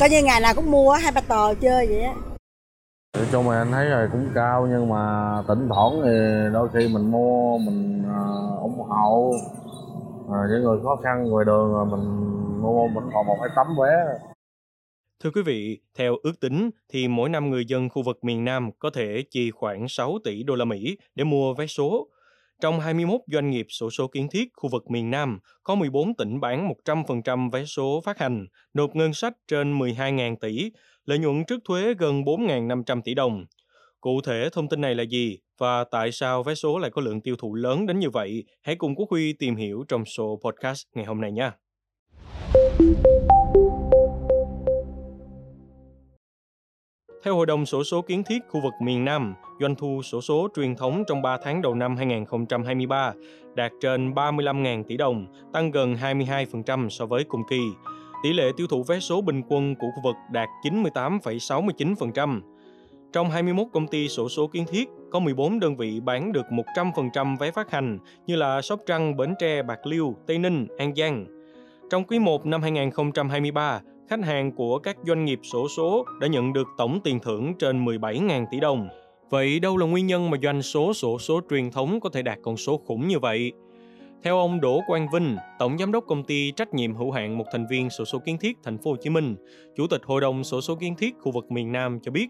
coi như ngày nào cũng mua hai ba tờ chơi vậy á. Nói chung là anh thấy là cũng cao nhưng mà tỉnh thoảng thì đôi khi mình mua mình uh, ủng hộ. Uh, những người khó khăn ngoài đường rồi mình mua mình còn một hai tấm vé. Thưa quý vị, theo ước tính thì mỗi năm người dân khu vực miền Nam có thể chi khoảng 6 tỷ đô la Mỹ để mua vé số. Trong 21 doanh nghiệp sổ số kiến thiết khu vực miền Nam, có 14 tỉnh bán 100% vé số phát hành, nộp ngân sách trên 12.000 tỷ, lợi nhuận trước thuế gần 4.500 tỷ đồng. Cụ thể thông tin này là gì và tại sao vé số lại có lượng tiêu thụ lớn đến như vậy? Hãy cùng Quốc Huy tìm hiểu trong số podcast ngày hôm nay nha. Theo Hội đồng Sổ số Kiến thiết khu vực miền Nam, doanh thu sổ số truyền thống trong 3 tháng đầu năm 2023 đạt trên 35.000 tỷ đồng, tăng gần 22% so với cùng kỳ. Tỷ lệ tiêu thụ vé số bình quân của khu vực đạt 98,69%. Trong 21 công ty sổ số kiến thiết, có 14 đơn vị bán được 100% vé phát hành như là Sóc Trăng, Bến Tre, Bạc Liêu, Tây Ninh, An Giang. Trong quý 1 năm 2023, khách hàng của các doanh nghiệp sổ số đã nhận được tổng tiền thưởng trên 17.000 tỷ đồng. Vậy đâu là nguyên nhân mà doanh số sổ số truyền thống có thể đạt con số khủng như vậy? Theo ông Đỗ Quang Vinh, tổng giám đốc công ty trách nhiệm hữu hạn một thành viên sổ số kiến thiết thành phố Hồ Chí Minh, chủ tịch hội đồng sổ số kiến thiết khu vực miền Nam cho biết,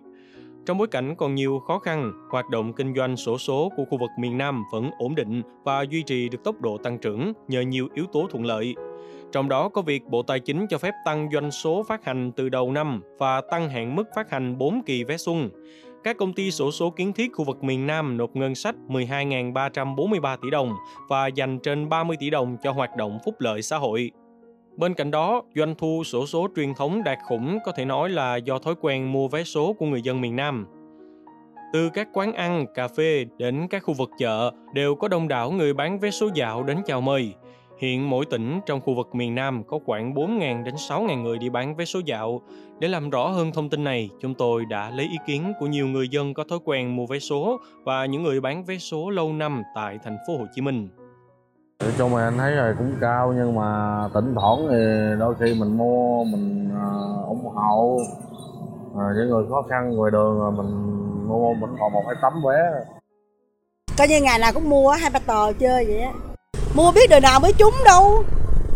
trong bối cảnh còn nhiều khó khăn, hoạt động kinh doanh sổ số của khu vực miền Nam vẫn ổn định và duy trì được tốc độ tăng trưởng nhờ nhiều yếu tố thuận lợi. Trong đó có việc Bộ Tài chính cho phép tăng doanh số phát hành từ đầu năm và tăng hạn mức phát hành 4 kỳ vé xuân. Các công ty sổ số kiến thiết khu vực miền Nam nộp ngân sách 12.343 tỷ đồng và dành trên 30 tỷ đồng cho hoạt động phúc lợi xã hội. Bên cạnh đó, doanh thu sổ số truyền thống đạt khủng có thể nói là do thói quen mua vé số của người dân miền Nam. Từ các quán ăn, cà phê đến các khu vực chợ đều có đông đảo người bán vé số dạo đến chào mời. Hiện mỗi tỉnh trong khu vực miền Nam có khoảng 4.000 đến 6.000 người đi bán vé số dạo. Để làm rõ hơn thông tin này, chúng tôi đã lấy ý kiến của nhiều người dân có thói quen mua vé số và những người bán vé số lâu năm tại thành phố Hồ Chí Minh. Nói chung là anh thấy là cũng cao nhưng mà tỉnh thoảng thì đôi khi mình mua, mình à, ủng hộ à, những người khó khăn ngoài đường rồi mình mua, mình còn một hai tấm vé. Coi như ngày nào cũng mua hai ba tờ chơi vậy á. Mua biết đời nào mới trúng đâu.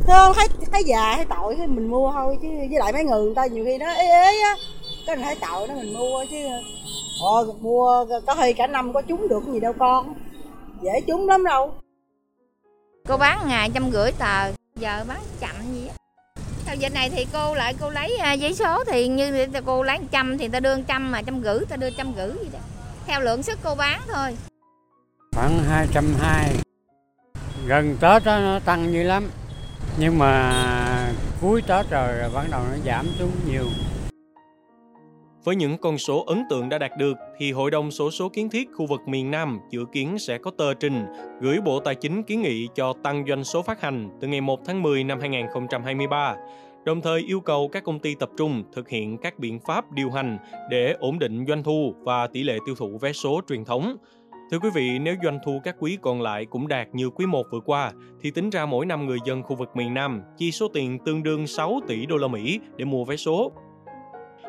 Thấy không? Thấy thấy già, thấy tội thì mình mua thôi chứ với lại mấy người người ta nhiều khi nó ế ế á. Cái mình thấy tội đó mình mua chứ, thôi, mua, có hơi cả năm có trúng được gì đâu con. Dễ trúng lắm đâu cô bán ngày trăm rưỡi tờ giờ bán chậm gì á. Theo giờ này thì cô lại cô lấy à, giấy số thì như cô lấy trăm thì ta đưa trăm mà trăm rưỡi ta đưa trăm rưỡi gì đó. Theo lượng sức cô bán thôi. Khoảng hai trăm hai. Gần tết đó, nó tăng như lắm. Nhưng mà cuối tết rồi bắt đầu nó giảm xuống nhiều với những con số ấn tượng đã đạt được, thì Hội đồng Sổ số Kiến thiết khu vực miền Nam dự kiến sẽ có tờ trình gửi Bộ Tài chính kiến nghị cho tăng doanh số phát hành từ ngày 1 tháng 10 năm 2023, đồng thời yêu cầu các công ty tập trung thực hiện các biện pháp điều hành để ổn định doanh thu và tỷ lệ tiêu thụ vé số truyền thống. Thưa quý vị, nếu doanh thu các quý còn lại cũng đạt như quý 1 vừa qua, thì tính ra mỗi năm người dân khu vực miền Nam chi số tiền tương đương 6 tỷ đô la Mỹ để mua vé số.